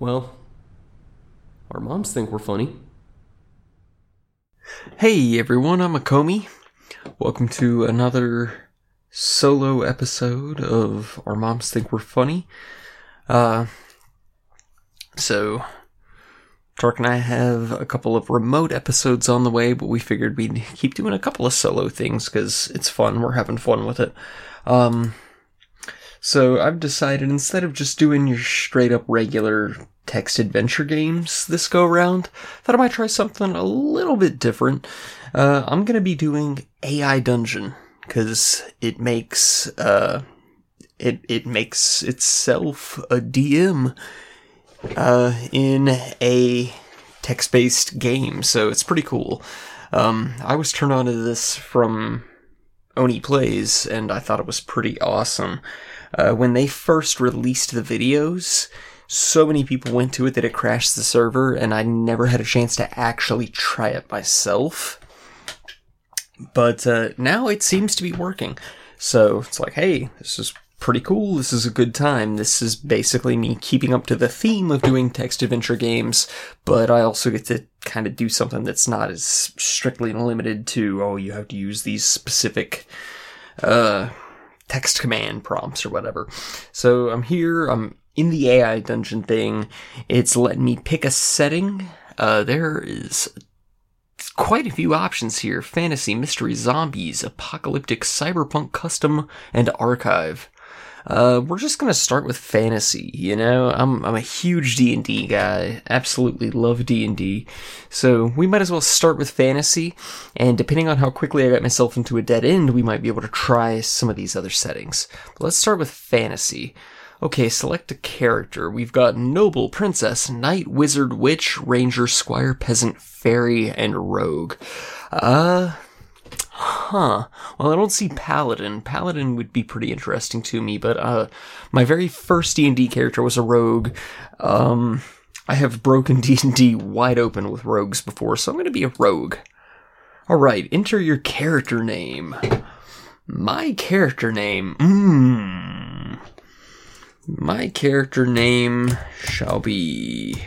Well, our moms think we're funny. Hey everyone, I'm Akomi. Welcome to another solo episode of Our Moms Think We're Funny. Uh, so, Tark and I have a couple of remote episodes on the way, but we figured we'd keep doing a couple of solo things because it's fun. We're having fun with it. Um, so I've decided instead of just doing your straight up regular text adventure games this go round, thought I might try something a little bit different. Uh, I'm gonna be doing AI Dungeon because it makes uh, it it makes itself a DM uh, in a text based game, so it's pretty cool. Um, I was turned on to this from OneyPlays, and I thought it was pretty awesome. Uh, when they first released the videos, so many people went to it that it crashed the server, and I never had a chance to actually try it myself. But uh, now it seems to be working. So it's like, hey, this is pretty cool. This is a good time. This is basically me keeping up to the theme of doing text adventure games, but I also get to kind of do something that's not as strictly limited to, oh, you have to use these specific, uh, text command prompts or whatever. So I'm here, I'm in the AI dungeon thing. It's letting me pick a setting. Uh, there is quite a few options here fantasy, mystery, zombies, apocalyptic, cyberpunk, custom, and archive. Uh, we're just gonna start with fantasy. You know, I'm I'm a huge D and D guy. Absolutely love D and D. So we might as well start with fantasy. And depending on how quickly I get myself into a dead end, we might be able to try some of these other settings. But let's start with fantasy. Okay, select a character. We've got noble, princess, knight, wizard, witch, ranger, squire, peasant, fairy, and rogue. Uh, Huh. Well, I don't see Paladin. Paladin would be pretty interesting to me, but uh, my very first D and D character was a rogue. Um, I have broken D and D wide open with rogues before, so I'm going to be a rogue. All right, enter your character name. My character name. Mmm. My character name shall be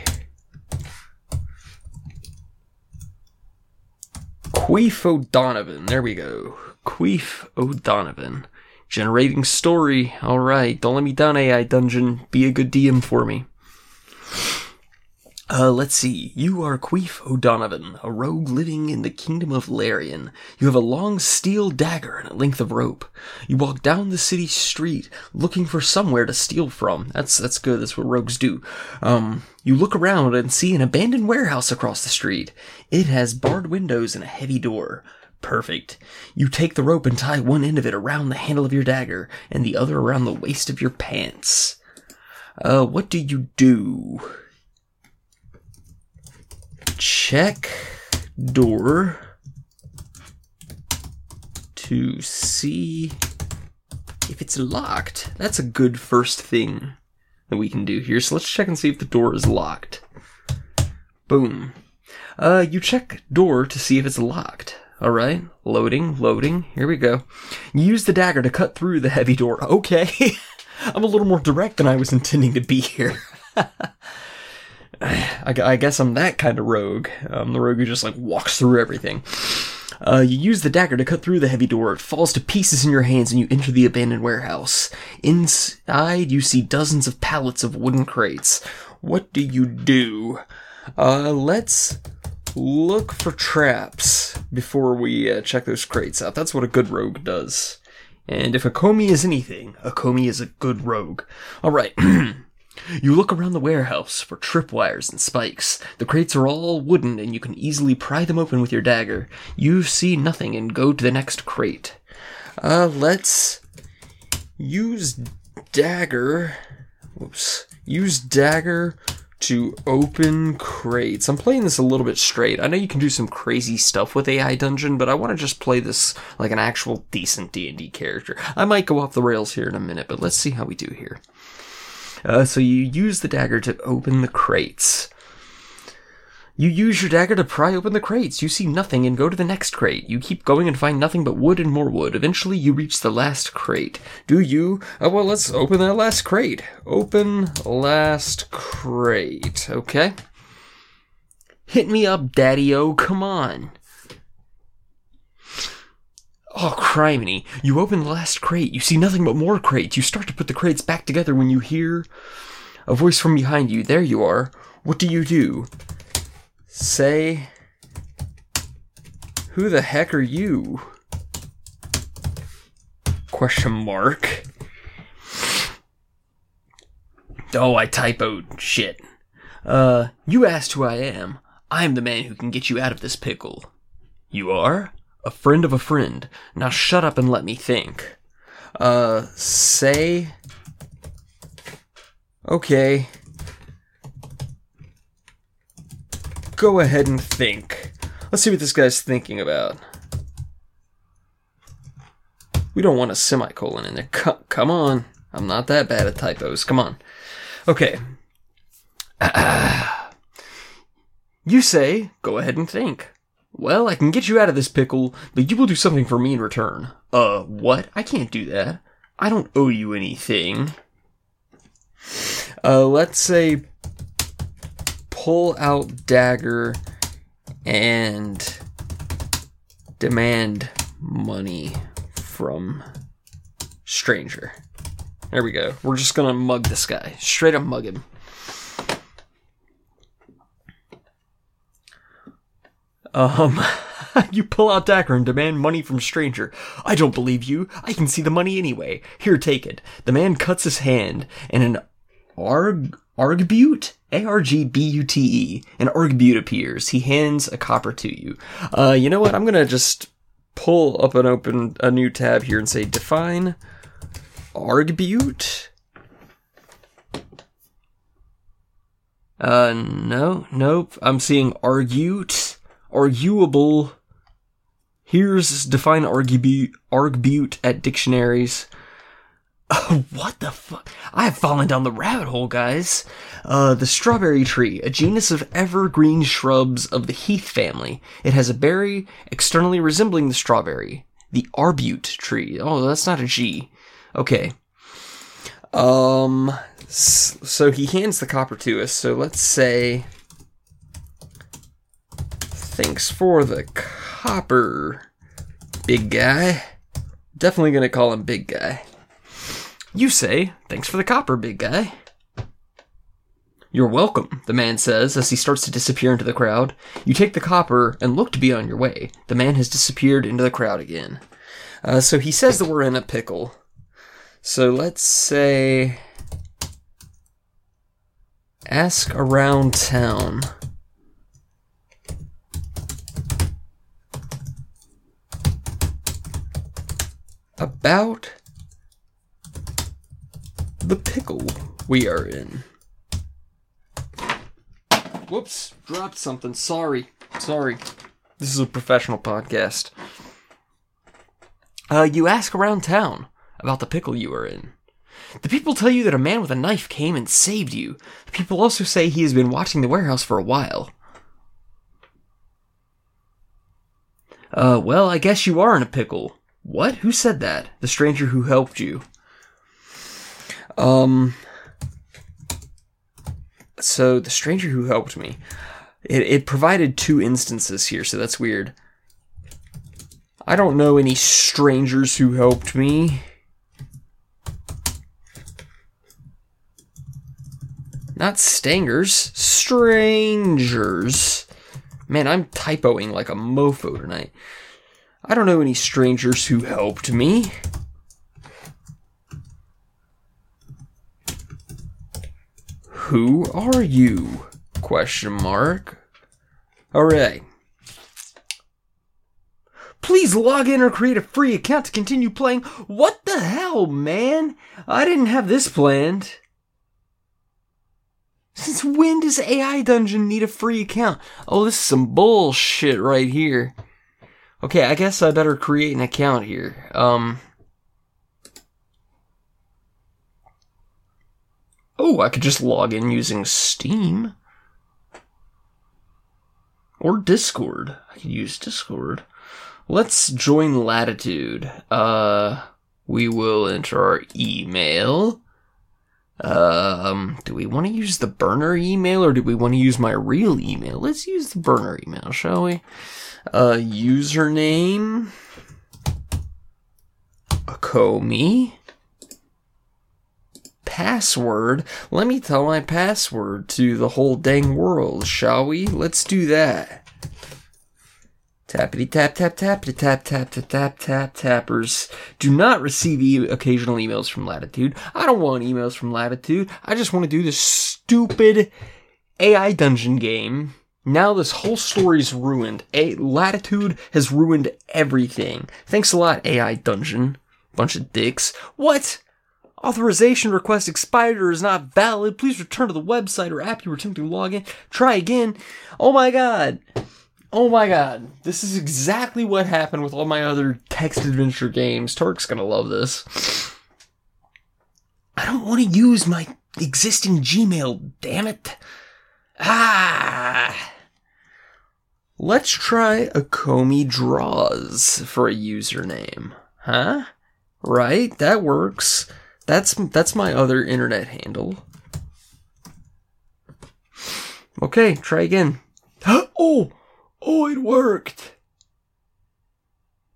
Queef O'Donovan. There we go. Queef O'Donovan. Generating story. Alright, don't let me down, AI Dungeon. Be a good DM for me. Uh, let's see. You are Queef O'Donovan, a rogue living in the kingdom of Larian. You have a long steel dagger and a length of rope. You walk down the city street looking for somewhere to steal from. That's that's good. That's what rogues do. Um, you look around and see an abandoned warehouse across the street. It has barred windows and a heavy door. Perfect. You take the rope and tie one end of it around the handle of your dagger and the other around the waist of your pants. Uh, what do you do? Check door to see if it's locked. That's a good first thing that we can do here. So let's check and see if the door is locked. Boom. Uh, you check door to see if it's locked. Alright, loading, loading. Here we go. Use the dagger to cut through the heavy door. Okay. I'm a little more direct than I was intending to be here. I, I, guess I'm that kind of rogue. Um, the rogue who just like walks through everything. Uh, you use the dagger to cut through the heavy door. It falls to pieces in your hands and you enter the abandoned warehouse. Inside, you see dozens of pallets of wooden crates. What do you do? Uh, let's look for traps before we uh, check those crates out. That's what a good rogue does. And if a Akomi is anything, a Akomi is a good rogue. Alright. You look around the warehouse for tripwires and spikes. The crates are all wooden and you can easily pry them open with your dagger. You see nothing and go to the next crate. Uh, let's use dagger. Whoops. Use dagger to open crates. I'm playing this a little bit straight. I know you can do some crazy stuff with AI Dungeon, but I want to just play this like an actual decent D&D character. I might go off the rails here in a minute, but let's see how we do here. Uh, so you use the dagger to open the crates. You use your dagger to pry open the crates. You see nothing and go to the next crate. You keep going and find nothing but wood and more wood. Eventually, you reach the last crate. Do you? Oh, well, let's open that last crate. Open last crate. Okay. Hit me up, Daddy O. Come on. Oh, criminy. You open the last crate. You see nothing but more crates. You start to put the crates back together when you hear a voice from behind you. There you are. What do you do? Say, who the heck are you? Question mark. Oh, I typoed shit. Uh, you asked who I am. I am the man who can get you out of this pickle. You are? A friend of a friend. Now shut up and let me think. Uh, say. Okay. Go ahead and think. Let's see what this guy's thinking about. We don't want a semicolon in there. C- come on. I'm not that bad at typos. Come on. Okay. you say, go ahead and think. Well, I can get you out of this pickle, but you will do something for me in return. Uh, what? I can't do that. I don't owe you anything. Uh, let's say pull out dagger and demand money from stranger. There we go. We're just gonna mug this guy. Straight up mug him. Um, you pull out dagger and demand money from stranger. I don't believe you. I can see the money anyway. Here, take it. The man cuts his hand, and an arg argbute, a r g b u t e, an argbute appears. He hands a copper to you. Uh, you know what? I'm gonna just pull up and open a new tab here and say define argbute. Uh, no, nope. I'm seeing argute, arguable. Here's define argbute, argbute at dictionaries. what the fuck? I have fallen down the rabbit hole, guys. Uh, the strawberry tree, a genus of evergreen shrubs of the heath family. It has a berry externally resembling the strawberry. The arbute tree. Oh, that's not a G. Okay. Um, so he hands the copper to us. So let's say, thanks for the copper, big guy. Definitely gonna call him big guy. You say, thanks for the copper, big guy. You're welcome, the man says as he starts to disappear into the crowd. You take the copper and look to be on your way. The man has disappeared into the crowd again. Uh, so he says that we're in a pickle. So let's say. Ask around town. About the pickle we are in. Whoops, dropped something. Sorry. Sorry. This is a professional podcast. Uh, you ask around town about the pickle you are in. The people tell you that a man with a knife came and saved you. The people also say he has been watching the warehouse for a while. Uh, well, I guess you are in a pickle. What? Who said that? The stranger who helped you. Um. So the stranger who helped me, it, it provided two instances here, so that's weird. I don't know any strangers who helped me. Not stangers, strangers. Man, I'm typoing like a mofo tonight. I don't know any strangers who helped me. Who are you? Question mark. Alright. Please log in or create a free account to continue playing. What the hell, man? I didn't have this planned. Since when does AI Dungeon need a free account? Oh, this is some bullshit right here. Okay, I guess I better create an account here. Um. Oh, I could just log in using Steam. or Discord. I can use Discord. Let's join Latitude. Uh, we will enter our email. Um, do we want to use the burner email or do we want to use my real email? Let's use the burner email, shall we? Uh, username. Akomi. Password. Let me tell my password to the whole dang world, shall we? Let's do that. Tappity tap tap tappity tap tap tap tap tap tappers. Do not receive e- occasional emails from Latitude. I don't want emails from Latitude. I just want to do this stupid AI dungeon game. Now this whole story's ruined. A Latitude has ruined everything. Thanks a lot, AI dungeon. Bunch of dicks. What? Authorization request expired or is not valid. Please return to the website or app you were attempting to log in. Try again. Oh my god. Oh my god. This is exactly what happened with all my other text adventure games. Turk's gonna love this. I don't want to use my existing Gmail, damn it. Ah. Let's try Akomi Draws for a username. Huh? Right? That works. That's that's my other internet handle. Okay, try again. oh, oh, it worked.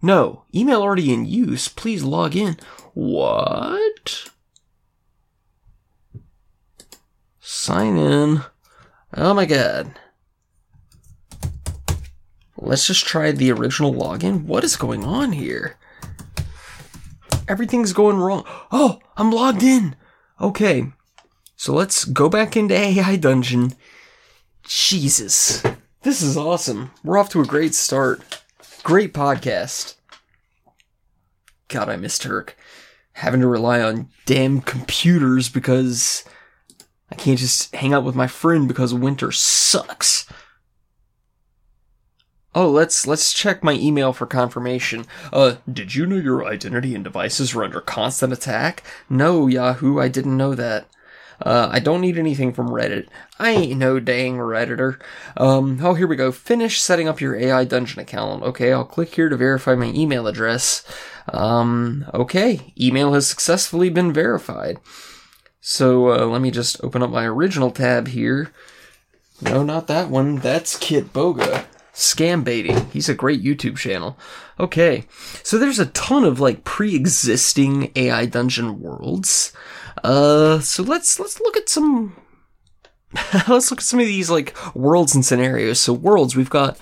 No, email already in use. Please log in. What? Sign in. Oh my god. Let's just try the original login. What is going on here? Everything's going wrong. Oh, I'm logged in. Okay. So let's go back into AI Dungeon. Jesus. This is awesome. We're off to a great start. Great podcast. God, I miss Turk. Having to rely on damn computers because I can't just hang out with my friend because winter sucks. Oh, let's let's check my email for confirmation. Uh, did you know your identity and devices are under constant attack? No, Yahoo, I didn't know that. Uh, I don't need anything from Reddit. I ain't no dang Redditor. Um, oh, here we go. Finish setting up your AI Dungeon account. Okay, I'll click here to verify my email address. Um, okay, email has successfully been verified. So, uh, let me just open up my original tab here. No, not that one. That's Kitboga. Scam baiting. He's a great YouTube channel. Okay. So there's a ton of like pre-existing AI dungeon worlds. Uh so let's let's look at some let's look at some of these like worlds and scenarios. So worlds we've got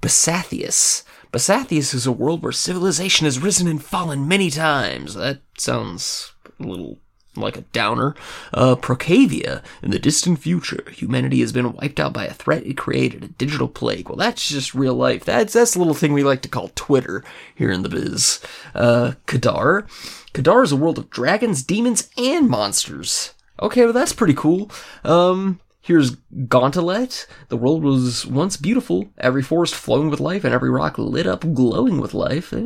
Basathius. Basathius is a world where civilization has risen and fallen many times. That sounds a little like a downer. Uh, Procavia. In the distant future, humanity has been wiped out by a threat it created, a digital plague. Well, that's just real life. That's that's a little thing we like to call Twitter here in the biz. Uh, Kadar. Kadar is a world of dragons, demons, and monsters. Okay, well that's pretty cool. Um, here's Gauntlet. The world was once beautiful, every forest flowing with life, and every rock lit up, glowing with life. Eh,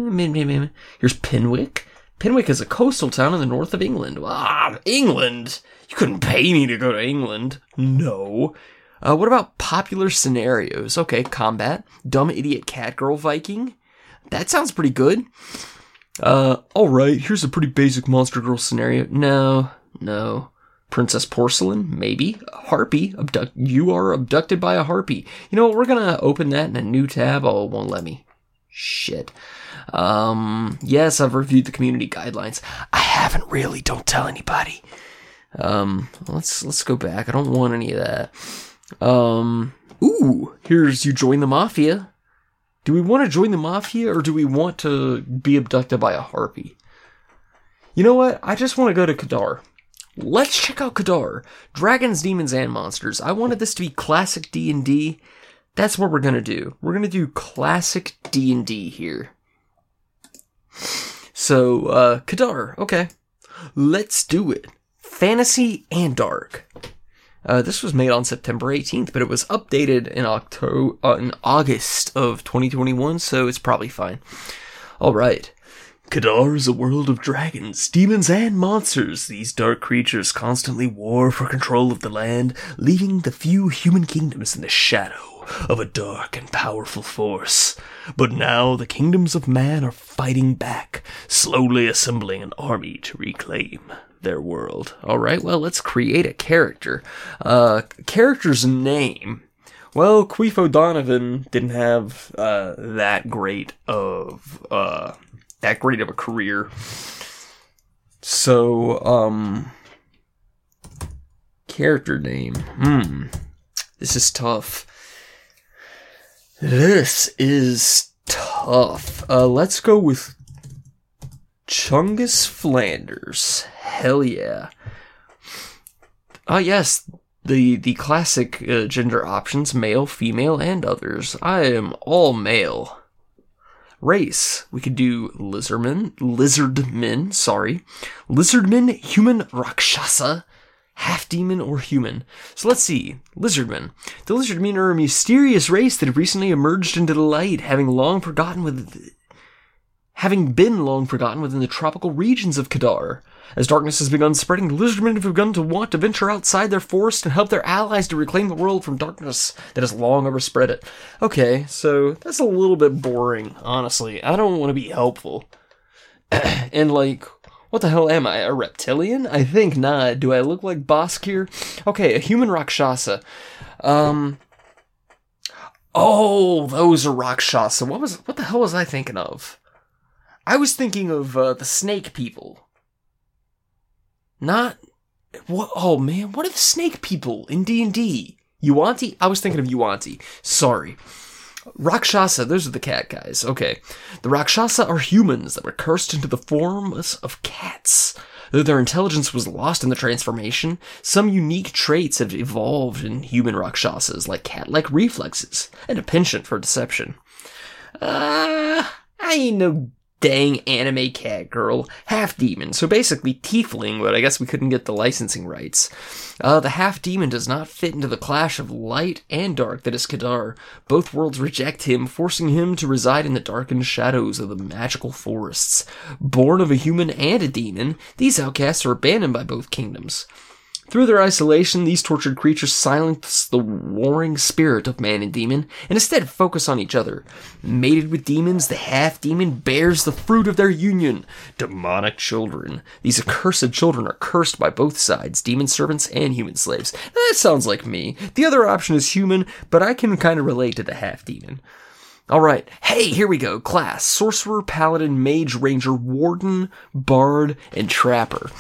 here's Pinwick. Pinwick is a coastal town in the north of England. Ah, England! You couldn't pay me to go to England. No. Uh, what about popular scenarios? Okay, combat. Dumb idiot cat girl Viking. That sounds pretty good. Uh, alright, here's a pretty basic monster girl scenario. No, no. Princess Porcelain? Maybe. Harpy. Abduct- you are abducted by a harpy. You know what? We're gonna open that in a new tab. Oh, it won't let me. Shit. Um, yes, I've reviewed the community guidelines. I haven't really. Don't tell anybody. Um, let's let's go back. I don't want any of that. Um, ooh, here's you join the mafia. Do we want to join the mafia or do we want to be abducted by a harpy? You know what? I just want to go to Kadar. Let's check out Kadar. Dragons, demons, and monsters. I wanted this to be classic D&D. That's what we're going to do. We're going to do classic D&D here. So, uh, Kadar, okay. Let's do it. Fantasy and dark. Uh, this was made on September 18th, but it was updated in October, uh, in August of 2021, so it's probably fine. All right. Kadar is a world of dragons, demons, and monsters. These dark creatures constantly war for control of the land, leaving the few human kingdoms in the shadow. Of a dark and powerful force. But now the kingdoms of man are fighting back, slowly assembling an army to reclaim their world. All right, well, let's create a character. Uh, character's name. Well, Queef O'Donovan didn't have uh, that great of uh, that great of a career. So, um, character name. Hmm, this is tough. This is tough. Uh, let's go with Chungus Flanders. Hell yeah. Ah, yes, the the classic uh, gender options: male, female, and others. I am all male. Race: we could do lizardman, lizardmen. Sorry, lizardman, human, rakshasa, half demon or human. So let's see. Lizardmen. The lizardmen are a mysterious race that have recently emerged into the light, having long forgotten with having been long forgotten within the tropical regions of Kadar. As darkness has begun spreading, the lizardmen have begun to want to venture outside their forest and help their allies to reclaim the world from darkness that has long overspread it. Okay, so that's a little bit boring, honestly. I don't want to be helpful. and like, what the hell am I? A reptilian? I think not. Do I look like Boskir? Okay, a human Rakshasa. Um. Oh, those are Rakshasa. What was? What the hell was I thinking of? I was thinking of uh, the snake people. Not what? Oh man, what are the snake people in D and D? Yuanti? I was thinking of Yuanti. Sorry. Rakshasa, those are the cat guys. Okay. The Rakshasa are humans that were cursed into the forms of cats. Though their intelligence was lost in the transformation, some unique traits have evolved in human Rakshasas, like cat like reflexes and a penchant for deception. Uh, I ain't no dang anime cat girl, half demon, so basically tiefling, but I guess we couldn't get the licensing rights. Uh, the half demon does not fit into the clash of light and dark that is Kadar. Both worlds reject him, forcing him to reside in the darkened shadows of the magical forests. Born of a human and a demon, these outcasts are abandoned by both kingdoms. Through their isolation, these tortured creatures silence the warring spirit of man and demon, and instead focus on each other. Mated with demons, the half demon bears the fruit of their union demonic children. These accursed children are cursed by both sides demon servants and human slaves. That sounds like me. The other option is human, but I can kind of relate to the half demon. Alright, hey, here we go. Class Sorcerer, Paladin, Mage, Ranger, Warden, Bard, and Trapper.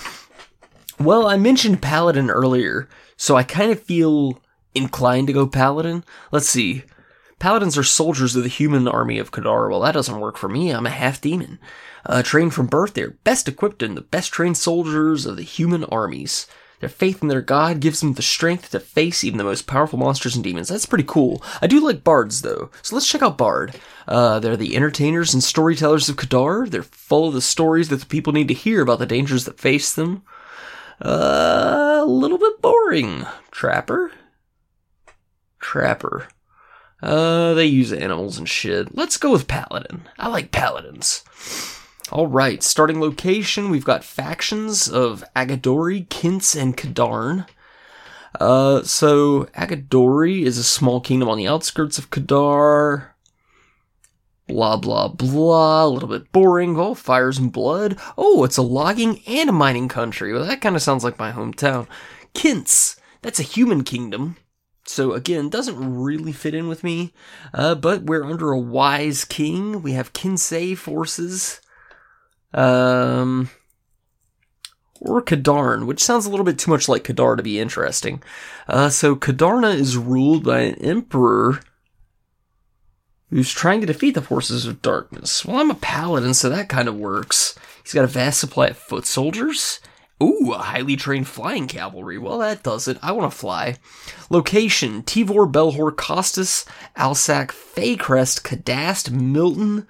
Well, I mentioned Paladin earlier, so I kind of feel inclined to go Paladin. Let's see. Paladins are soldiers of the human army of Kadar. Well, that doesn't work for me. I'm a half demon. Uh, trained from birth, they're best equipped and the best trained soldiers of the human armies. Their faith in their god gives them the strength to face even the most powerful monsters and demons. That's pretty cool. I do like bards, though. So let's check out Bard. Uh, they're the entertainers and storytellers of Kadar. They're full of the stories that the people need to hear about the dangers that face them. Uh, a little bit boring. Trapper? Trapper. Uh, they use animals and shit. Let's go with Paladin. I like Paladins. Alright, starting location, we've got factions of Agadori, Kintz, and Kadarn. Uh, so, Agadori is a small kingdom on the outskirts of Kadar. Blah, blah, blah. A little bit boring. Oh, fires and blood. Oh, it's a logging and a mining country. Well, that kind of sounds like my hometown. Kintz. That's a human kingdom. So again, doesn't really fit in with me. Uh, but we're under a wise king. We have Kinsei forces. Um, or Kadarn, which sounds a little bit too much like Kadar to be interesting. Uh, so Kadarna is ruled by an emperor who's trying to defeat the forces of darkness. Well, I'm a paladin, so that kind of works. He's got a vast supply of foot soldiers. Ooh, a highly trained flying cavalry. Well, that does it. I want to fly. Location Tivor, Belhor, Costas, Alsac, Faycrest, Cadast, Milton,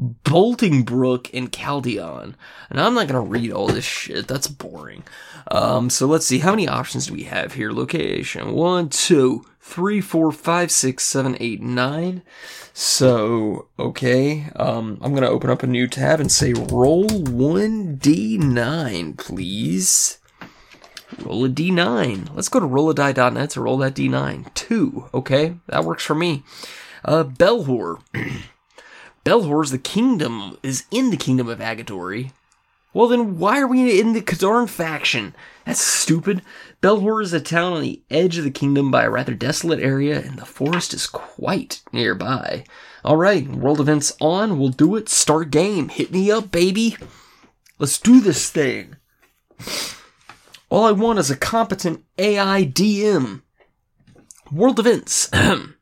Boltingbrook, and Caldeon. And I'm not going to read all this shit. That's boring. Um, so let's see. How many options do we have here? Location. One, two, three, four, five, six, seven, eight, nine. So, okay, um, I'm gonna open up a new tab and say roll 1d9, please. roll a d9. Let's go to rolladie.net to roll that d9. Two. Okay, that works for me. Uh, Belhor. Belhor's the kingdom is in the kingdom of Agadori. Well, then why are we in the Kadarn faction? That's stupid. Belhor is a town on the edge of the kingdom by a rather desolate area, and the forest is quite nearby. Alright, world events on. We'll do it. Start game. Hit me up, baby. Let's do this thing. All I want is a competent AI DM. World events.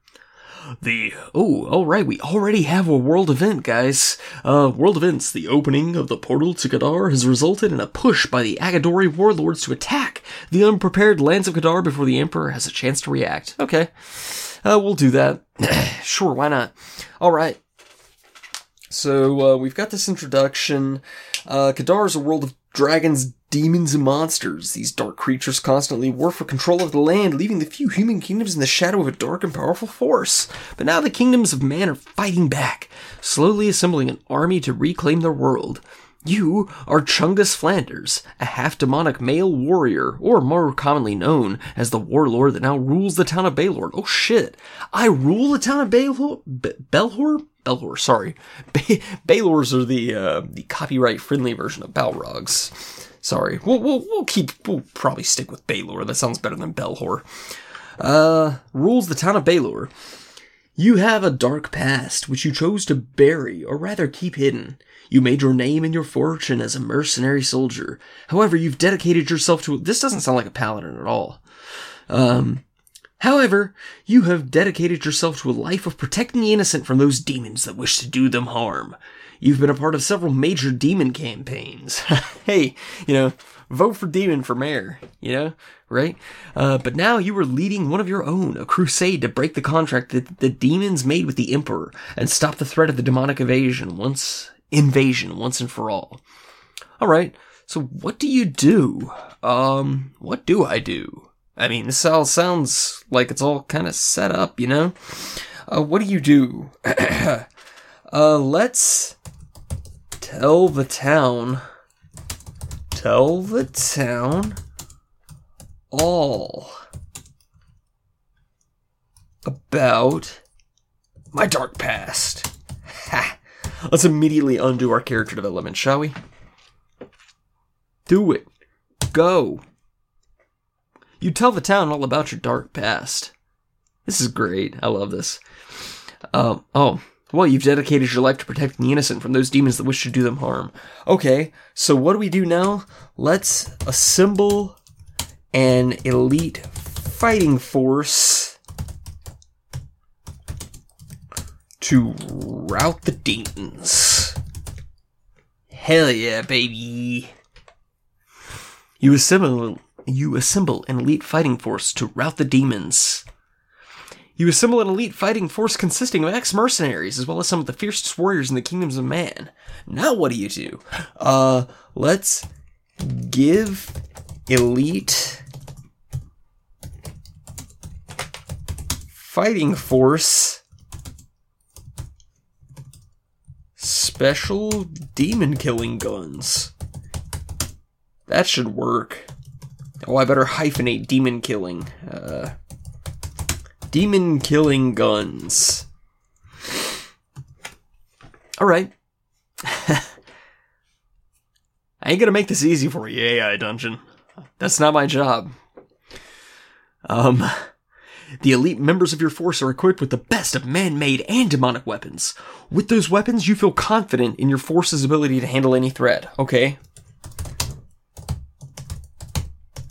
the oh, all right, we already have a world event, guys. Uh, world events. The opening of the portal to Kadar has resulted in a push by the Agadori warlords to attack the unprepared lands of Kadar before the Emperor has a chance to react. Okay, uh, we'll do that. sure, why not? All right. So uh, we've got this introduction. Uh, Kadar is a world of dragons, demons, and monsters. These dark creatures constantly war for control of the land, leaving the few human kingdoms in the shadow of a dark and powerful force. But now the kingdoms of man are fighting back, slowly assembling an army to reclaim their world. You are Chungus Flanders, a half demonic male warrior, or more commonly known as the warlord that now rules the town of Baylord. Oh shit! I rule the town of Baylor? Be- Belhor? Belhor, sorry. Bay- Balors are the uh, the copyright friendly version of Balrogs. Sorry, we'll, we'll we'll keep we'll probably stick with Baylor. That sounds better than Belhor. Uh, rules the town of Baylor. You have a dark past which you chose to bury, or rather keep hidden. You made your name and your fortune as a mercenary soldier. However, you've dedicated yourself to. This doesn't sound like a paladin at all. Um, however, you have dedicated yourself to a life of protecting the innocent from those demons that wish to do them harm. You've been a part of several major demon campaigns. hey, you know, vote for demon for mayor, you know, right? Uh, but now you are leading one of your own, a crusade to break the contract that the demons made with the emperor and stop the threat of the demonic invasion once invasion once and for all. All right. So what do you do? Um, what do I do? I mean, this all sounds like it's all kind of set up, you know? Uh, what do you do? uh, let's tell the town. Tell the town all about my dark past. Ha! Let's immediately undo our character development, shall we? Do it. Go. You tell the town all about your dark past. This is great. I love this. Um, oh, well, you've dedicated your life to protecting the innocent from those demons that wish to do them harm. Okay, so what do we do now? Let's assemble an elite fighting force to rout the demons. Hell yeah, baby. You assemble you assemble an elite fighting force to rout the demons. You assemble an elite fighting force consisting of ex-mercenaries as well as some of the fiercest warriors in the kingdoms of man. Now what do you do? Uh, let's give elite fighting force special demon killing guns. That should work. Oh, I better hyphenate demon killing. Uh, demon killing guns. Alright. I ain't gonna make this easy for you, AI Dungeon. That's not my job. Um, the elite members of your force are equipped with the best of man-made and demonic weapons. With those weapons, you feel confident in your force's ability to handle any threat. Okay.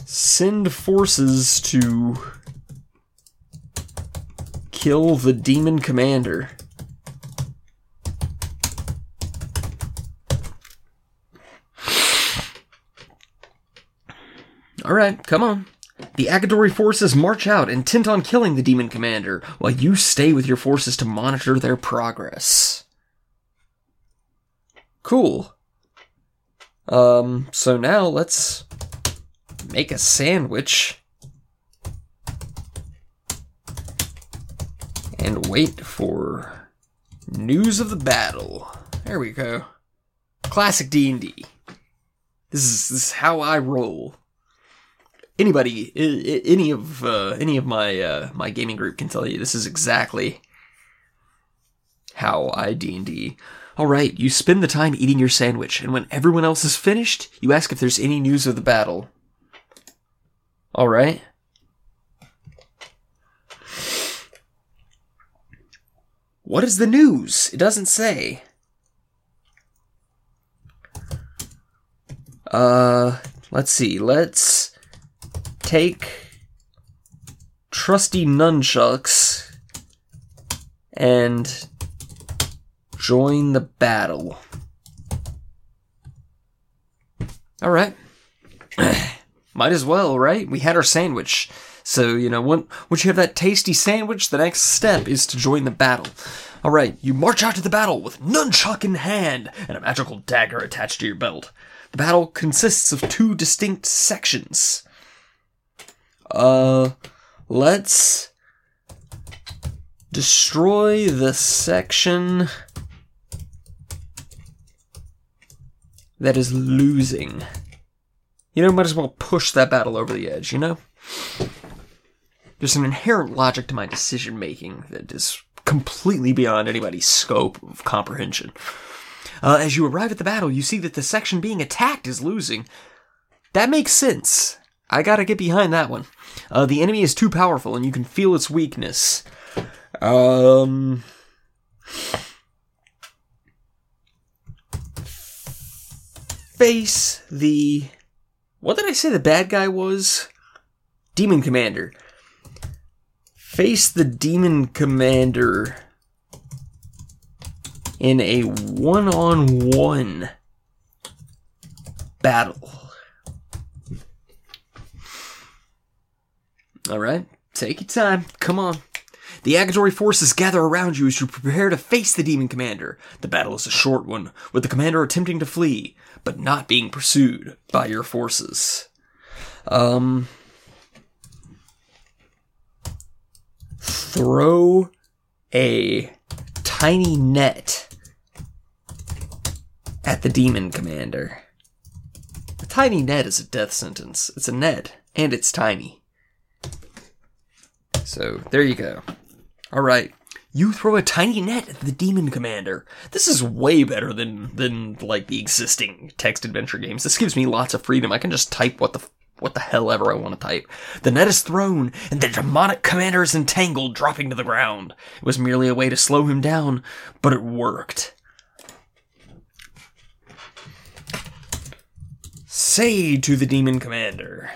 Send forces to kill the demon commander. Alright, come on. The Agadori forces march out intent on killing the demon commander, while you stay with your forces to monitor their progress. Cool. Um, so now let's make a sandwich and wait for news of the battle. There we go. Classic D&D. This is, this is how I roll. Anybody, i- i- any of uh, any of my uh, my gaming group can tell you this is exactly how I D and D. All right, you spend the time eating your sandwich, and when everyone else is finished, you ask if there's any news of the battle. All right. What is the news? It doesn't say. Uh, let's see. Let's take trusty nunchucks and join the battle. All right. Might as well, right? We had our sandwich. So, you know, once you have that tasty sandwich, the next step is to join the battle. All right, you march out to the battle with nunchuck in hand and a magical dagger attached to your belt. The battle consists of two distinct sections. Uh, let's destroy the section that is losing. You know, might as well push that battle over the edge, you know? There's an inherent logic to my decision making that is completely beyond anybody's scope of comprehension. Uh, as you arrive at the battle, you see that the section being attacked is losing. That makes sense. I gotta get behind that one. Uh, the enemy is too powerful, and you can feel its weakness. Um. Face the. What did I say the bad guy was? Demon Commander. Face the Demon Commander in a one on one battle. Alright, take your time. Come on. The Agadori forces gather around you as you prepare to face the Demon Commander. The battle is a short one, with the commander attempting to flee, but not being pursued by your forces. Um. Throw a tiny net at the Demon Commander. A tiny net is a death sentence. It's a net, and it's tiny. So, there you go. Alright. You throw a tiny net at the demon commander. This is way better than than like the existing text adventure games. This gives me lots of freedom. I can just type what the what the hell ever I want to type. The net is thrown, and the demonic commander is entangled, dropping to the ground. It was merely a way to slow him down, but it worked. Say to the demon commander.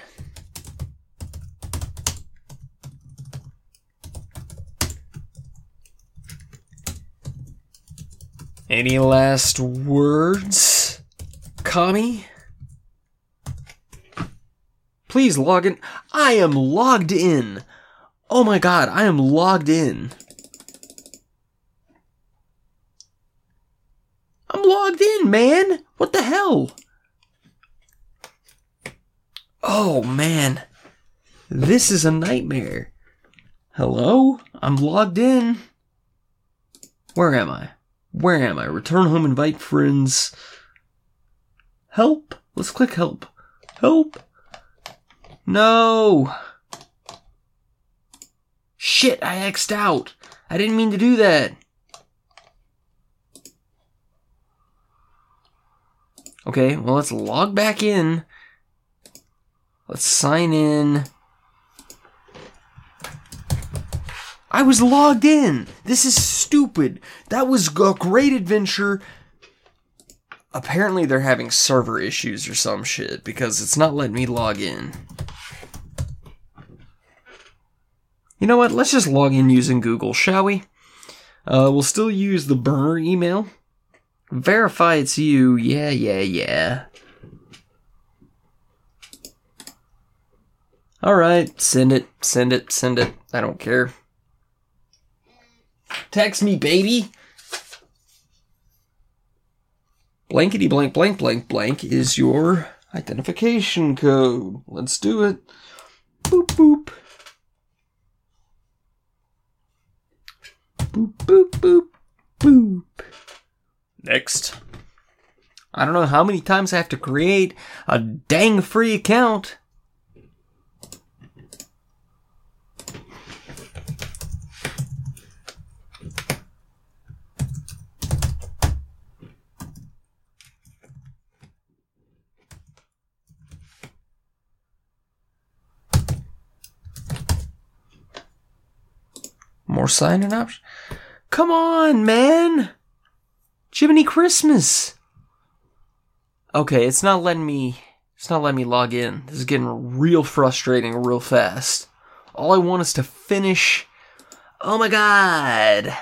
Any last words, Kami? Please log in. I am logged in. Oh my god, I am logged in. I'm logged in, man. What the hell? Oh man. This is a nightmare. Hello? I'm logged in. Where am I? Where am I? Return home, invite friends. Help? Let's click help. Help? No! Shit, I X'd out. I didn't mean to do that. Okay, well, let's log back in. Let's sign in. I was logged in. This is stupid. That was a great adventure. Apparently, they're having server issues or some shit because it's not letting me log in. You know what? Let's just log in using Google, shall we? Uh, we'll still use the burner email. Verify it's you. Yeah, yeah, yeah. Alright, send it, send it, send it. I don't care. Text me, baby! Blankety blank blank blank blank is your identification code. Let's do it. Boop boop. Boop boop boop boop. Next. I don't know how many times I have to create a dang free account. More sign-in options? Come on, man! Jiminy Christmas! Okay, it's not letting me it's not letting me log in. This is getting real frustrating real fast. All I want is to finish Oh my god!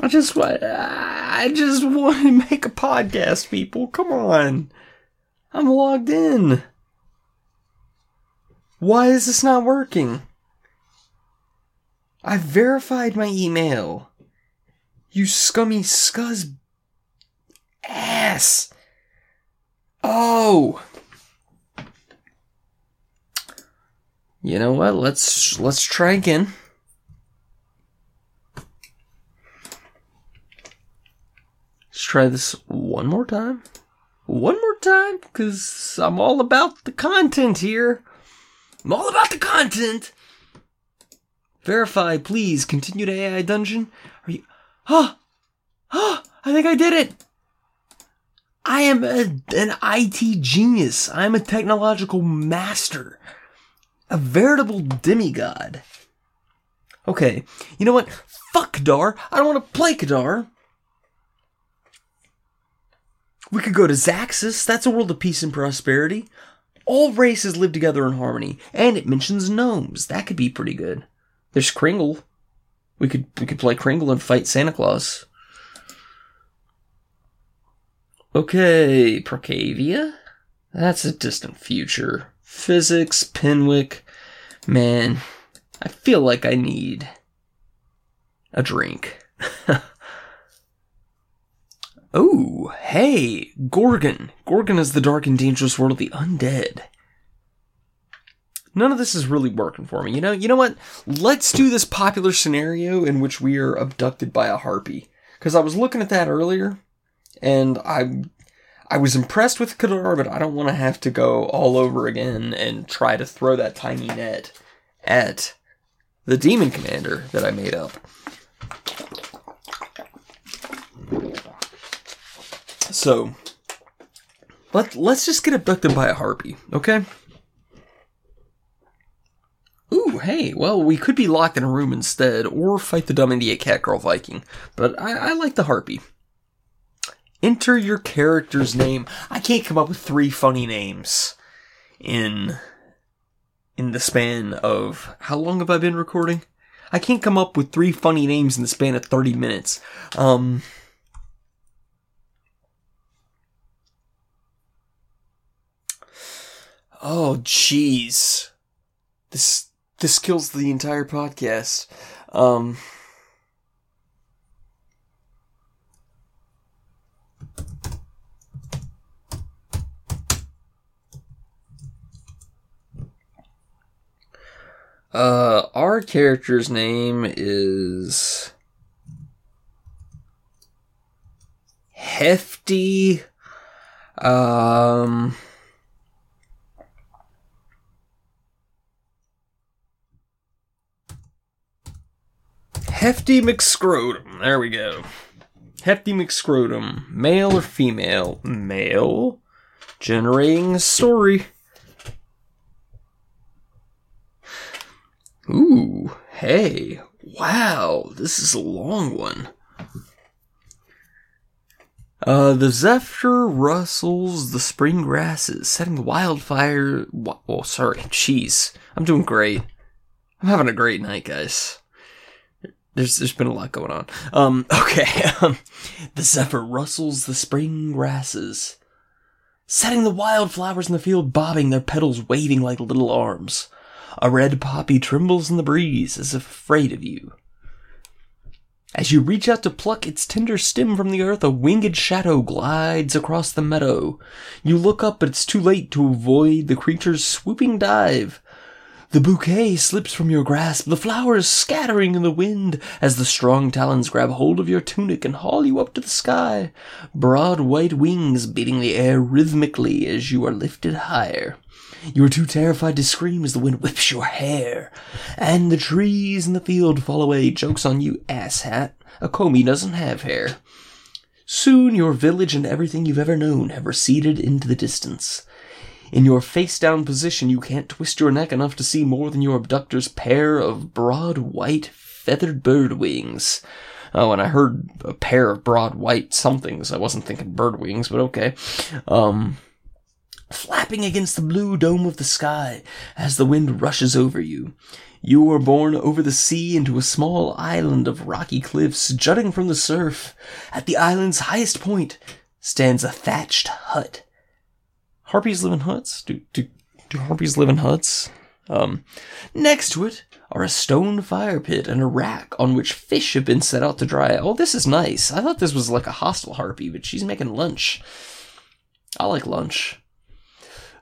I just want I just want to make a podcast, people. Come on. I'm logged in. Why is this not working? I've verified my email. You scummy scuzz ass. Oh. You know what? Let's let's try again. Let's try this one more time. One more time, because I'm all about the content here. I'm all about the content. Verify, please. Continue to AI dungeon. Are you? Huh? Huh? I think I did it. I am a, an IT genius. I'm a technological master. A veritable demigod. Okay, you know what? Fuck Kedar. I don't want to play Kedar. We could go to Xaxas. That's a world of peace and prosperity. All races live together in harmony, and it mentions gnomes. That could be pretty good. There's Kringle. We could we could play Kringle and fight Santa Claus. Okay, Procavia. That's a distant future. Physics, Penwick. Man, I feel like I need a drink. oh, hey, Gorgon. Gorgon is the dark and dangerous world of the undead. None of this is really working for me. You know, you know what? Let's do this popular scenario in which we are abducted by a harpy. Because I was looking at that earlier, and I I was impressed with Kedar, but I don't want to have to go all over again and try to throw that tiny net at the demon commander that I made up. So let let's just get abducted by a harpy, okay? Ooh, hey, well, we could be locked in a room instead, or fight the dumb India cat girl Viking. But I, I like the harpy. Enter your character's name. I can't come up with three funny names in in the span of how long have I been recording? I can't come up with three funny names in the span of 30 minutes. Um Oh jeez. This this kills the entire podcast. Um Uh, our character's name is Hefty. Um, Hefty McScrotum. There we go. Hefty McScrotum. Male or female? Male. Generating story. Ooh, hey. Wow, this is a long one. Uh, the zephyr rustles the spring grasses, setting the wildfire. Oh, sorry, jeez. I'm doing great. I'm having a great night, guys. There's there's been a lot going on. Um, okay. Um, the zephyr rustles the spring grasses, setting the wildflowers in the field bobbing, their petals waving like little arms. A red poppy trembles in the breeze as if afraid of you. As you reach out to pluck its tender stem from the earth, a winged shadow glides across the meadow. You look up, but it's too late to avoid the creature's swooping dive. The bouquet slips from your grasp, the flowers scattering in the wind as the strong talons grab hold of your tunic and haul you up to the sky, broad white wings beating the air rhythmically as you are lifted higher. You are too terrified to scream as the wind whips your hair, and the trees in the field fall away. Joke's on you, asshat. A comey doesn't have hair. Soon your village and everything you've ever known have receded into the distance. In your face down position, you can't twist your neck enough to see more than your abductor's pair of broad white feathered bird wings. Oh, and I heard a pair of broad white somethings. I wasn't thinking bird wings, but okay. Um, flapping against the blue dome of the sky as the wind rushes over you. You were born over the sea into a small island of rocky cliffs jutting from the surf. At the island's highest point stands a thatched hut. Harpies live in huts? Do, do, do harpies live in huts? Um, next to it are a stone fire pit and a rack on which fish have been set out to dry. Oh, this is nice. I thought this was like a hostile harpy, but she's making lunch. I like lunch.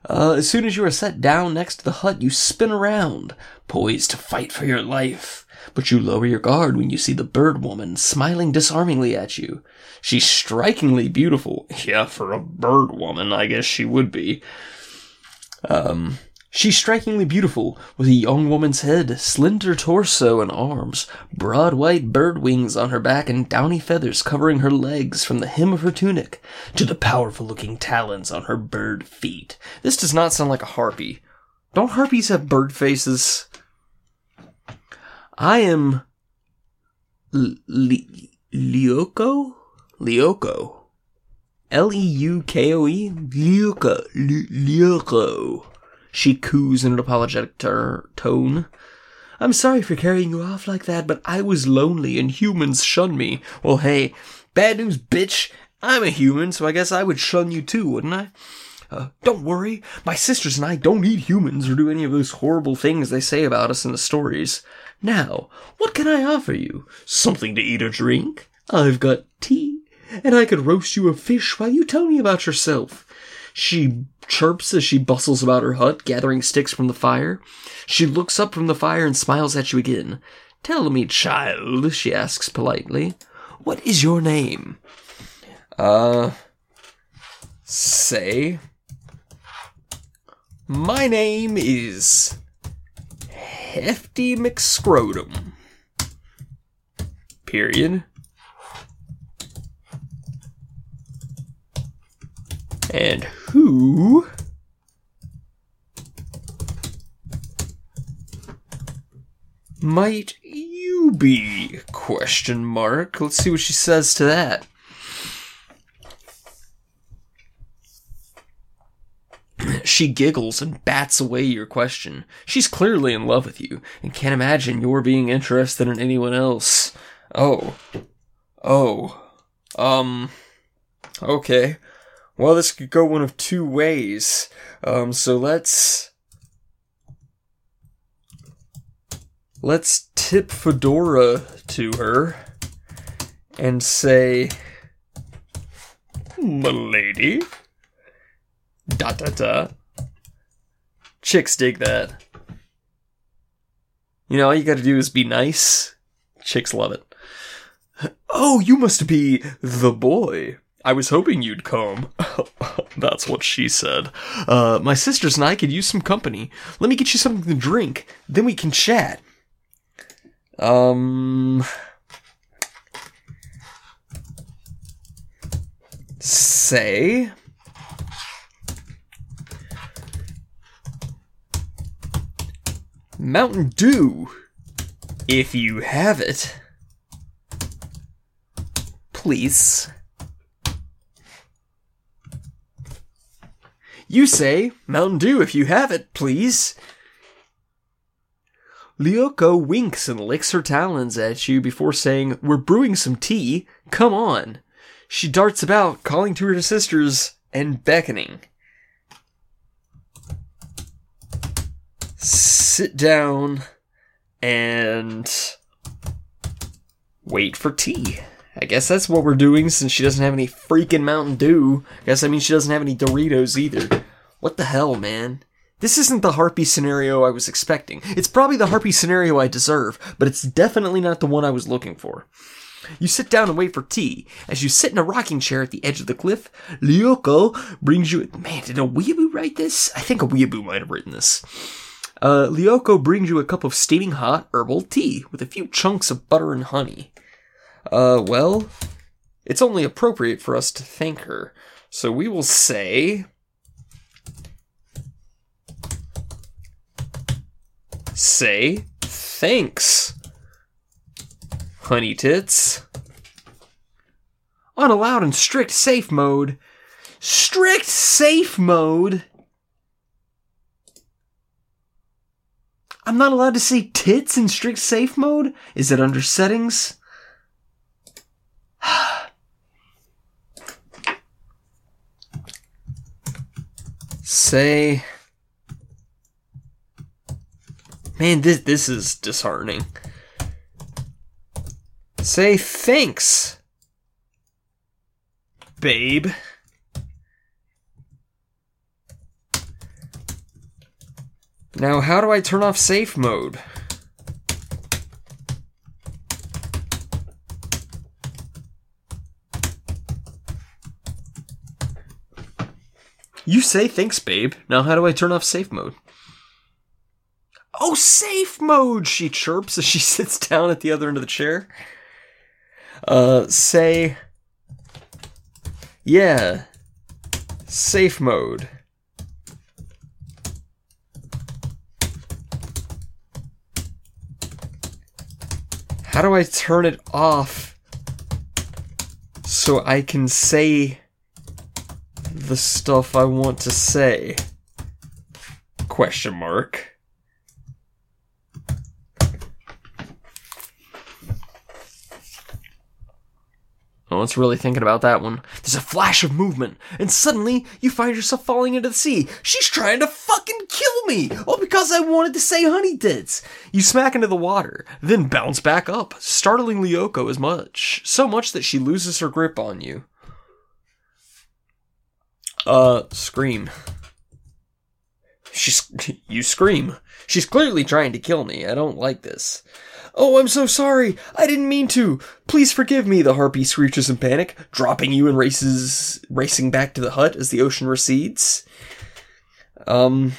Uh, as soon as you are set down next to the hut, you spin around, poised to fight for your life. But you lower your guard when you see the bird woman smiling disarmingly at you. She's strikingly beautiful. Yeah, for a bird woman, I guess she would be. Um, She's strikingly beautiful, with a young woman's head, slender torso and arms, broad white bird wings on her back, and downy feathers covering her legs from the hem of her tunic to the powerful looking talons on her bird feet. This does not sound like a harpy. Don't harpies have bird faces? I am. L- Li-. L E U K O E? Lioko. Li- Lioko. She coos in an apologetic ter- tone. I'm sorry for carrying you off like that, but I was lonely and humans shun me. Well, hey, bad news, bitch. I'm a human, so I guess I would shun you too, wouldn't I? Uh, don't worry, my sisters and I don't eat humans or do any of those horrible things they say about us in the stories. Now, what can I offer you? Something to eat or drink? I've got tea, and I could roast you a fish while you tell me about yourself. She chirps as she bustles about her hut, gathering sticks from the fire. She looks up from the fire and smiles at you again. Tell me, child, she asks politely, what is your name? Uh, say, my name is Hefty McScrotum. Period. And who might you be? Question mark. Let's see what she says to that. She giggles and bats away your question. She's clearly in love with you and can't imagine your being interested in anyone else. Oh. Oh. Um. Okay. Well, this could go one of two ways. Um, so let's. Let's tip Fedora to her and say, Milady? Da da da. Chicks dig that. You know, all you gotta do is be nice. Chicks love it. Oh, you must be the boy. I was hoping you'd come. That's what she said. Uh, my sisters and I could use some company. Let me get you something to drink. Then we can chat. Um. Say. Mountain Dew. If you have it. Please. You say, Mountain Dew if you have it, please. Lyoko winks and licks her talons at you before saying, We're brewing some tea. Come on. She darts about, calling to her sisters and beckoning. Sit down and wait for tea. I guess that's what we're doing since she doesn't have any freaking Mountain Dew. I guess I mean she doesn't have any Doritos either. What the hell, man? This isn't the harpy scenario I was expecting. It's probably the harpy scenario I deserve, but it's definitely not the one I was looking for. You sit down and wait for tea. As you sit in a rocking chair at the edge of the cliff, Lyoko brings you. Man, did a weeaboo write this? I think a weeaboo might have written this. Uh, Lyoko brings you a cup of steaming hot herbal tea with a few chunks of butter and honey. Uh, well, it's only appropriate for us to thank her, so we will say. Say thanks, honey tits. On a loud and strict safe mode. Strict safe mode? I'm not allowed to say tits in strict safe mode? Is it under settings? say Man, this this is disheartening. Say thanks, babe. Now, how do I turn off safe mode? You say thanks, babe. Now, how do I turn off safe mode? Oh, safe mode, she chirps as she sits down at the other end of the chair. Uh, say. Yeah. Safe mode. How do I turn it off so I can say the stuff I want to say? Question mark. No one's really thinking about that one. There's a flash of movement, and suddenly you find yourself falling into the sea. She's trying to fucking kill me! All because I wanted to say honey tits! You smack into the water, then bounce back up, startling Lyoko as much. So much that she loses her grip on you. Uh, scream. She's. You scream. She's clearly trying to kill me. I don't like this. Oh, I'm so sorry. I didn't mean to. Please forgive me, the harpy screeches in panic, dropping you and races racing back to the hut as the ocean recedes. Um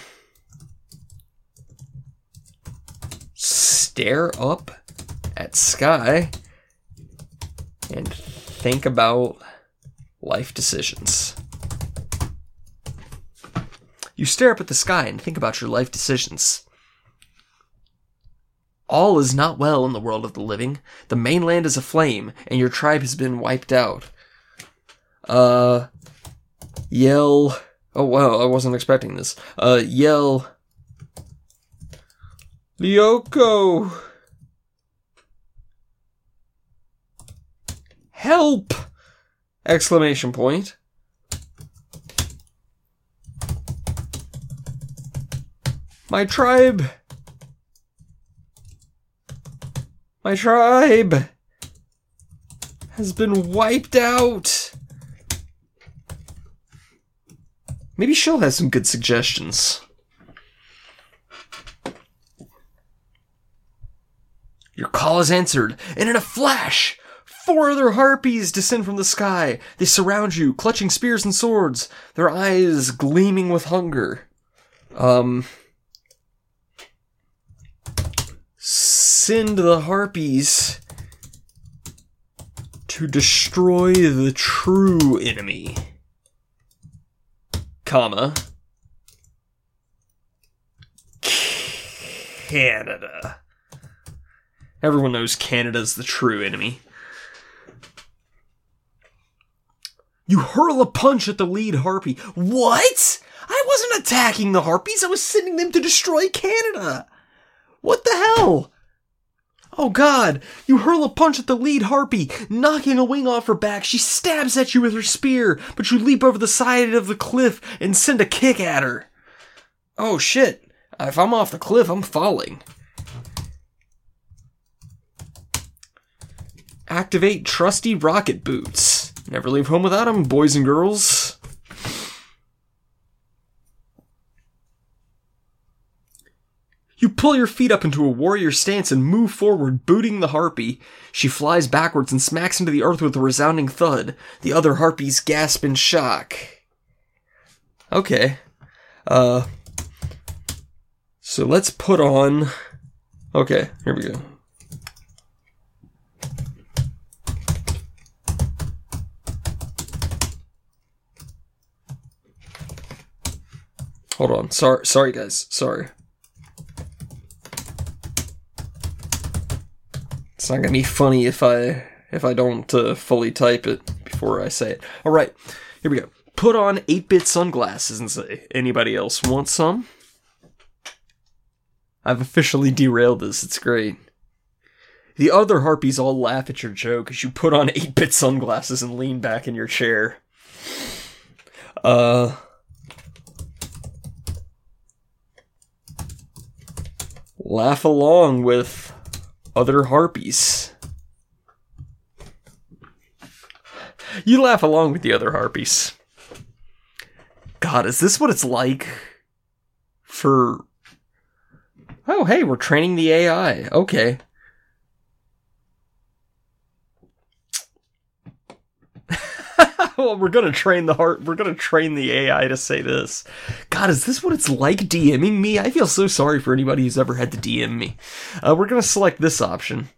stare up at sky and think about life decisions. You stare up at the sky and think about your life decisions. All is not well in the world of the living. The mainland is aflame, and your tribe has been wiped out. Uh, yell. Oh wow, I wasn't expecting this. Uh, yell. Lyoko! Help! Exclamation point. My tribe! My tribe has been wiped out. Maybe she'll have some good suggestions. Your call is answered, and in a flash, four other harpies descend from the sky. They surround you, clutching spears and swords, their eyes gleaming with hunger. Um, send the harpies to destroy the true enemy. Comma. Canada. Everyone knows Canada's the true enemy. You hurl a punch at the lead harpy. What? I wasn't attacking the harpies, I was sending them to destroy Canada. What the hell? Oh god, you hurl a punch at the lead harpy, knocking a wing off her back. She stabs at you with her spear, but you leap over the side of the cliff and send a kick at her. Oh shit, if I'm off the cliff, I'm falling. Activate trusty rocket boots. Never leave home without them, boys and girls. You pull your feet up into a warrior stance and move forward, booting the harpy. She flies backwards and smacks into the earth with a resounding thud. The other harpies gasp in shock. Okay. Uh. So let's put on. Okay, here we go. Hold on. Sorry, sorry guys. Sorry. It's not gonna be funny if I if I don't uh, fully type it before I say it. All right, here we go. Put on 8-bit sunglasses and say, anybody else want some? I've officially derailed this. It's great. The other harpies all laugh at your joke as you put on 8-bit sunglasses and lean back in your chair. Uh laugh along with other harpies. You laugh along with the other harpies. God, is this what it's like for. Oh, hey, we're training the AI. Okay. well, we're gonna train the heart. We're gonna train the AI to say this. God, is this what it's like DMing me? I feel so sorry for anybody who's ever had to DM me. Uh, we're gonna select this option.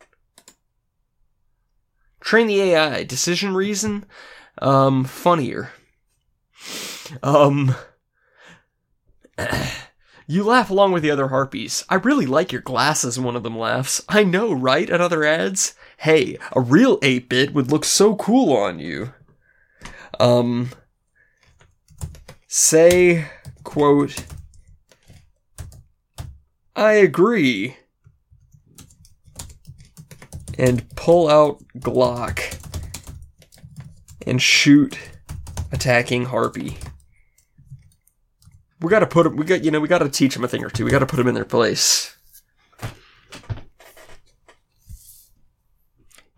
Train the AI. Decision reason. Um, funnier. Um. You laugh along with the other harpies. I really like your glasses, one of them laughs. I know, right? Another adds. Hey, a real 8 bit would look so cool on you. Um, say, quote, I agree. And pull out Glock and shoot attacking Harpy. We gotta put him, we got, you know, we gotta teach him a thing or two. We gotta put him in their place.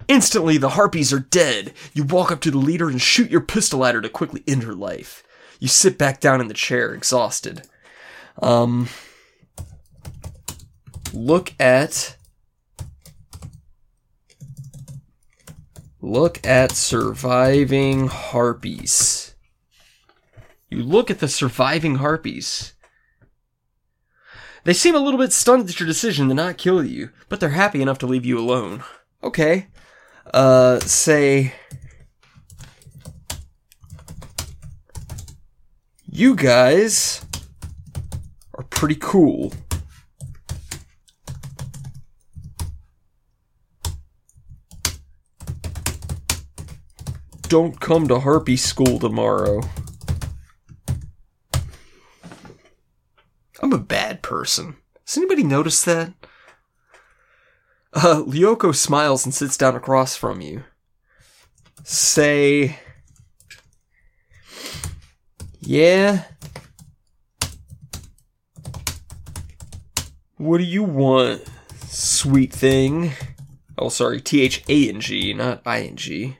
Instantly, the harpies are dead. You walk up to the leader and shoot your pistol at her to quickly end her life. You sit back down in the chair, exhausted. Um, look at. Look at surviving harpies. You look at the surviving harpies. They seem a little bit stunned at your decision to not kill you, but they're happy enough to leave you alone. Okay. Uh, say. You guys are pretty cool. Don't come to Harpy School tomorrow. I'm a bad person. Has anybody noticed that? Uh, Lyoko smiles and sits down across from you. Say, yeah. What do you want, sweet thing? Oh, sorry, T H A N G, not I N G.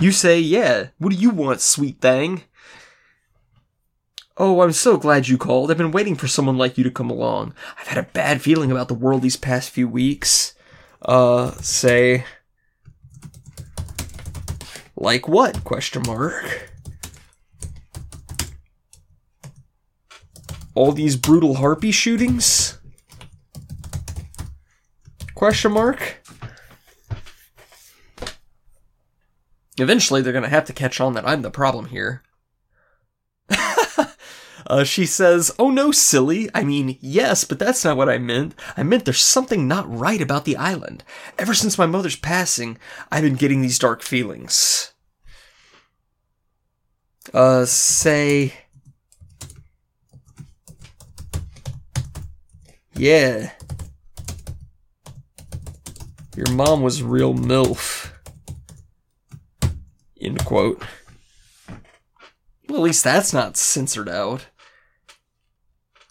You say, yeah. What do you want, sweet thing? Oh, I'm so glad you called. I've been waiting for someone like you to come along. I've had a bad feeling about the world these past few weeks. Uh, say. Like what? Question mark. All these brutal harpy shootings? Question mark. Eventually, they're gonna have to catch on that I'm the problem here. Uh, she says, Oh no, silly. I mean, yes, but that's not what I meant. I meant there's something not right about the island. Ever since my mother's passing, I've been getting these dark feelings. Uh, say. Yeah. Your mom was real MILF. End quote. Well, at least that's not censored out.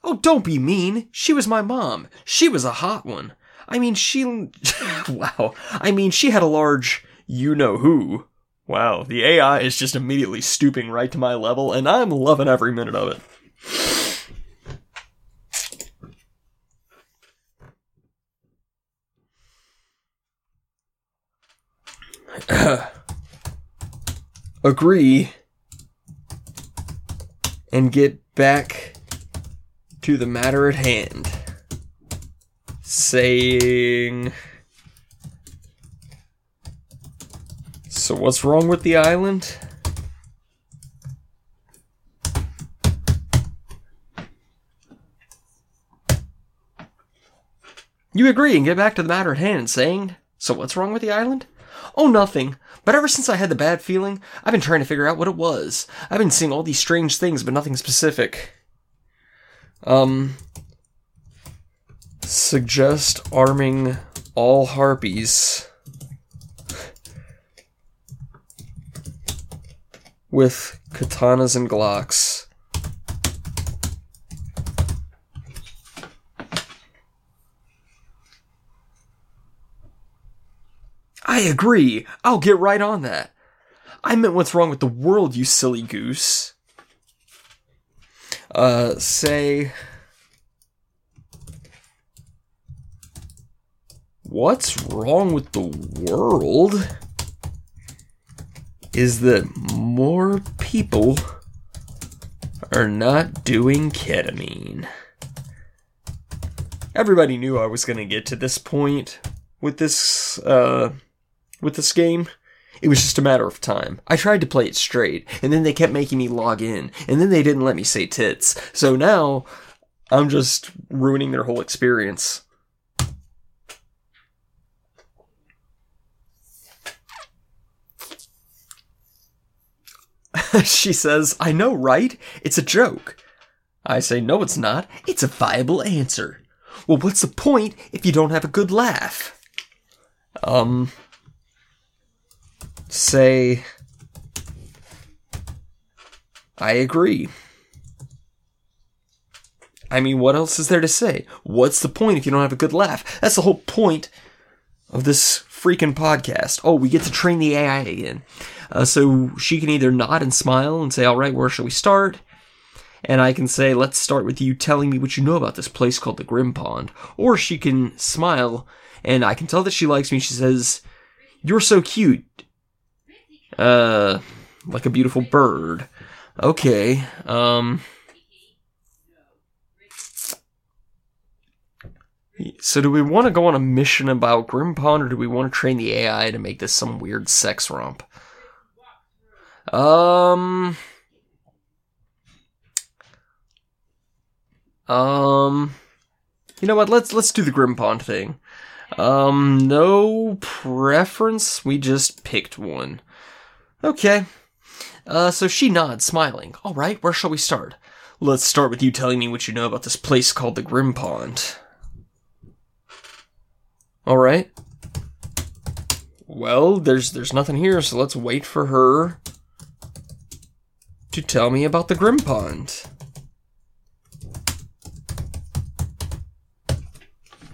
Oh, don't be mean. She was my mom. She was a hot one. I mean, she. wow. I mean, she had a large you know who. Wow, the AI is just immediately stooping right to my level, and I'm loving every minute of it. Agree and get back to the matter at hand. Saying. So, what's wrong with the island? You agree and get back to the matter at hand, saying, So what's wrong with the island? Oh, nothing. But ever since I had the bad feeling, I've been trying to figure out what it was. I've been seeing all these strange things, but nothing specific. Um. Suggest arming all harpies with katanas and glocks. I agree. I'll get right on that. I meant what's wrong with the world, you silly goose. Uh, say. What's wrong with the world is that more people are not doing ketamine. Everybody knew I was going to get to this point with this uh with this game. It was just a matter of time. I tried to play it straight, and then they kept making me log in, and then they didn't let me say tits. So now I'm just ruining their whole experience. she says, I know, right? It's a joke. I say, no, it's not. It's a viable answer. Well, what's the point if you don't have a good laugh? Um, say, I agree. I mean, what else is there to say? What's the point if you don't have a good laugh? That's the whole point of this freaking podcast. Oh, we get to train the AI again. Uh, so she can either nod and smile and say, all right, where shall we start? And I can say, let's start with you telling me what you know about this place called the Grim Pond. Or she can smile and I can tell that she likes me. She says, you're so cute. Uh, like a beautiful bird. Okay, um. So do we want to go on a mission about Grim Pond, or do we want to train the AI to make this some weird sex romp? Um. Um. You know what? Let's let's do the Grimpond thing. Um, no preference. We just picked one. Okay. Uh, so she nods, smiling. All right, where shall we start? Let's start with you telling me what you know about this place called the Grim Pond. All right. Well, there's there's nothing here, so let's wait for her to tell me about the Grim Pond.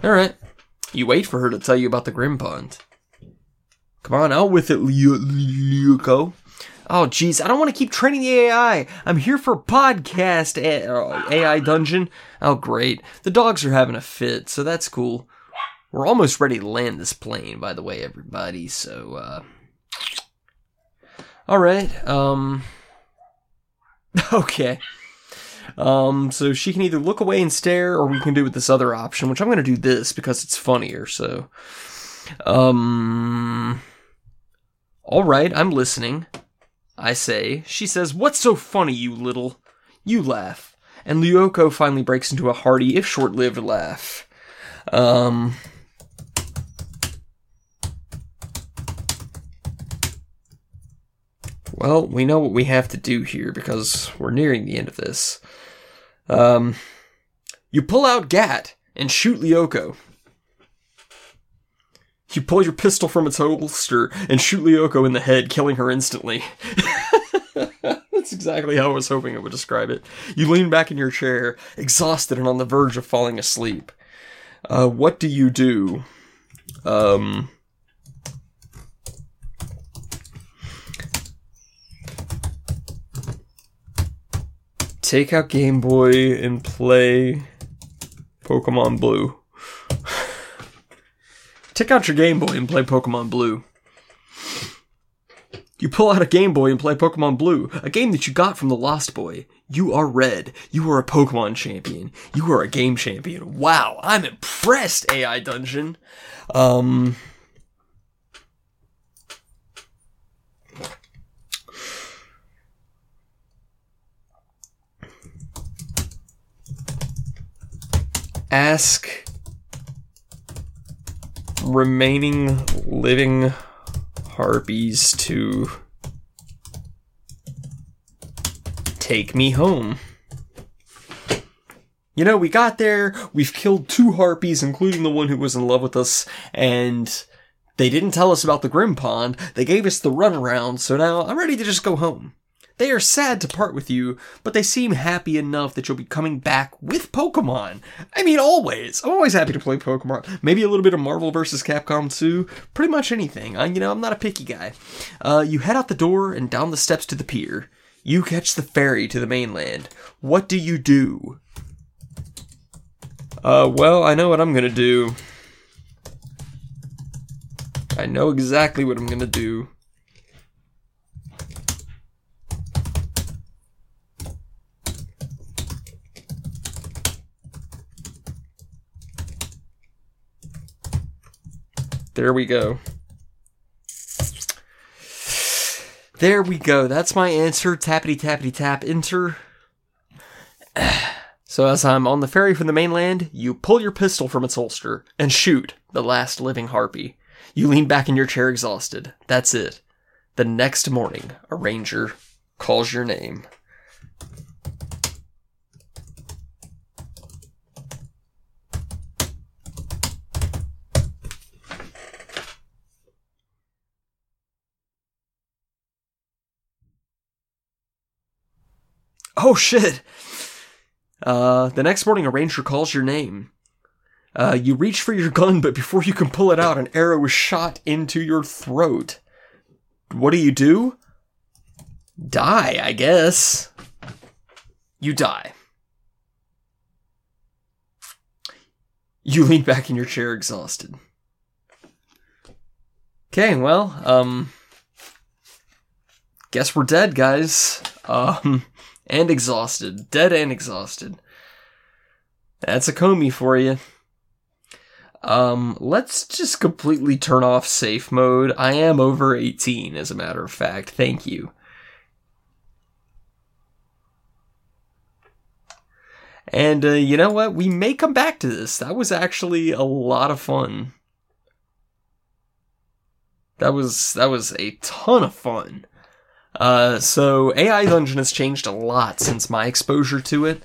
All right. You wait for her to tell you about the Grim Pond. Come on, out with it, Lyoko. Oh, jeez, I don't want to keep training the AI. I'm here for podcast AI dungeon. Oh, great. The dogs are having a fit, so that's cool. We're almost ready to land this plane, by the way, everybody. So, uh, all right. Um, okay. Um, so she can either look away and stare, or we can do with this other option, which I'm going to do this because it's funnier. So, um, all right, I'm listening. I say. She says, "What's so funny, you little?" You laugh, and Lyoko finally breaks into a hearty, if short-lived, laugh. Um. Well, we know what we have to do here because we're nearing the end of this. Um, you pull out Gat and shoot Lyoko. You pull your pistol from its holster and shoot Lyoko in the head, killing her instantly. That's exactly how I was hoping it would describe it. You lean back in your chair, exhausted and on the verge of falling asleep. Uh, what do you do? Um, take out Game Boy and play Pokemon Blue. take out your Game Boy and play Pokemon Blue. You pull out a Game Boy and play Pokemon Blue, a game that you got from the Lost Boy. You are red. You are a Pokemon champion. You are a game champion. Wow, I'm impressed, AI Dungeon. Um. Ask remaining living harpies to take me home. You know, we got there, we've killed two harpies, including the one who was in love with us, and they didn't tell us about the Grim Pond. They gave us the runaround, so now I'm ready to just go home. They are sad to part with you, but they seem happy enough that you'll be coming back with Pokemon. I mean, always. I'm always happy to play Pokemon. Maybe a little bit of Marvel vs. Capcom 2. Pretty much anything. I, you know, I'm not a picky guy. Uh, you head out the door and down the steps to the pier. You catch the ferry to the mainland. What do you do? Uh, well, I know what I'm gonna do. I know exactly what I'm gonna do. There we go. There we go. That's my answer. Tappity tappity tap enter. So as I'm on the ferry from the mainland, you pull your pistol from its holster and shoot the last living harpy. You lean back in your chair exhausted. That's it. The next morning, a ranger calls your name. Oh shit! Uh, the next morning, a ranger calls your name. Uh, you reach for your gun, but before you can pull it out, an arrow is shot into your throat. What do you do? Die, I guess. You die. You lean back in your chair exhausted. Okay, well, um, guess we're dead, guys. Um, and exhausted. Dead and exhausted. That's a Comey for you. Um, let's just completely turn off safe mode. I am over 18, as a matter of fact. Thank you. And uh, you know what? We may come back to this. That was actually a lot of fun. That was that was a ton of fun. Uh, so AI Dungeon has changed a lot since my exposure to it.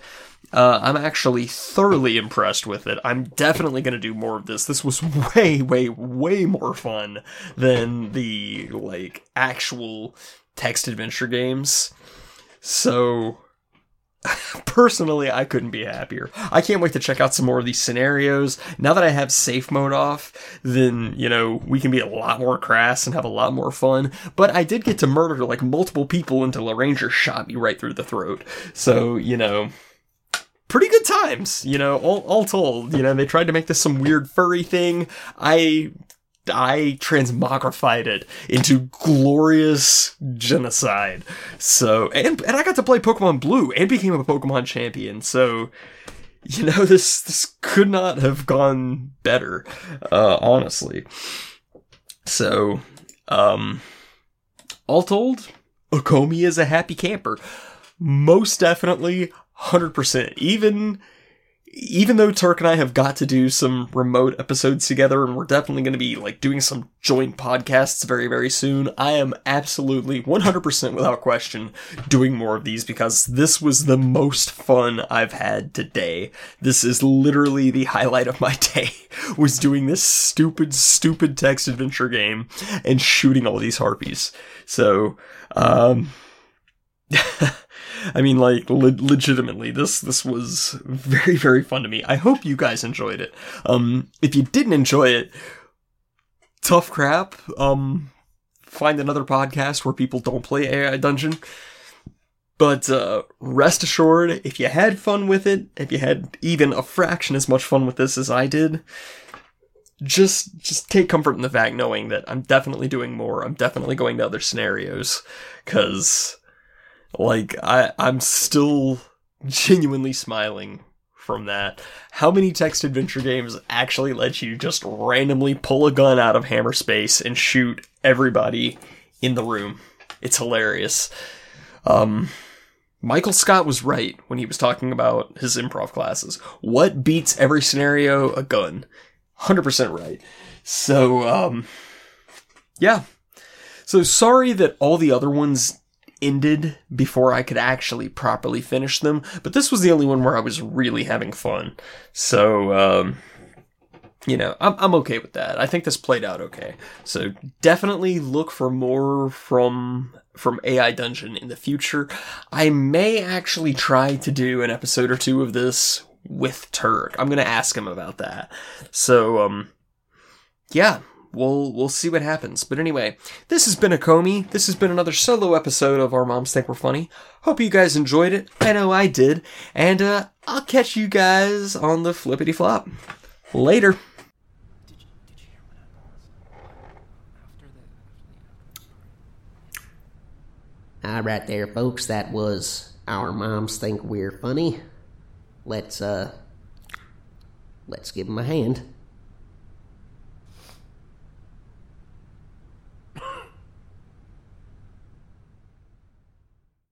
Uh, I'm actually thoroughly impressed with it. I'm definitely going to do more of this. This was way, way, way more fun than the like actual text adventure games. So personally, I couldn't be happier. I can't wait to check out some more of these scenarios. Now that I have safe mode off, then, you know, we can be a lot more crass and have a lot more fun. But I did get to murder like multiple people until a ranger shot me right through the throat. So, you know, pretty good times, you know, all, all told. You know, they tried to make this some weird furry thing. I I transmogrified it into glorious genocide. So, and, and I got to play Pokemon Blue and became a Pokemon champion. So, you know, this, this could not have gone better, uh, honestly. So, um, all told, Okomi is a happy camper. Most definitely, 100%. Even, even though Turk and I have got to do some remote episodes together, and we're definitely going to be like doing some joint podcasts very, very soon, I am absolutely 100% without question doing more of these because this was the most fun I've had today. This is literally the highlight of my day, was doing this stupid, stupid text adventure game and shooting all these harpies. So, um, I mean, like, le- legitimately, this this was very very fun to me. I hope you guys enjoyed it. Um, if you didn't enjoy it, tough crap. Um, find another podcast where people don't play AI Dungeon. But uh, rest assured, if you had fun with it, if you had even a fraction as much fun with this as I did, just just take comfort in the fact knowing that I'm definitely doing more. I'm definitely going to other scenarios because like I I'm still genuinely smiling from that. How many text adventure games actually let you just randomly pull a gun out of hammer space and shoot everybody in the room? It's hilarious. Um Michael Scott was right when he was talking about his improv classes. What beats every scenario? A gun. 100% right. So, um, yeah. So sorry that all the other ones ended before I could actually properly finish them, but this was the only one where I was really having fun. So, um, you know, I'm, I'm okay with that. I think this played out okay. So definitely look for more from from AI Dungeon in the future. I may actually try to do an episode or two of this with Turk. I'm gonna ask him about that. So um yeah, we'll we'll see what happens. But anyway, this has been a Comey. This has been another solo episode of Our Moms Think We're Funny. Hope you guys enjoyed it. I know I did. And uh I'll catch you guys on the flippity flop. Later. All right, there, folks. That was our moms think we're funny. Let's uh, let's give them a hand.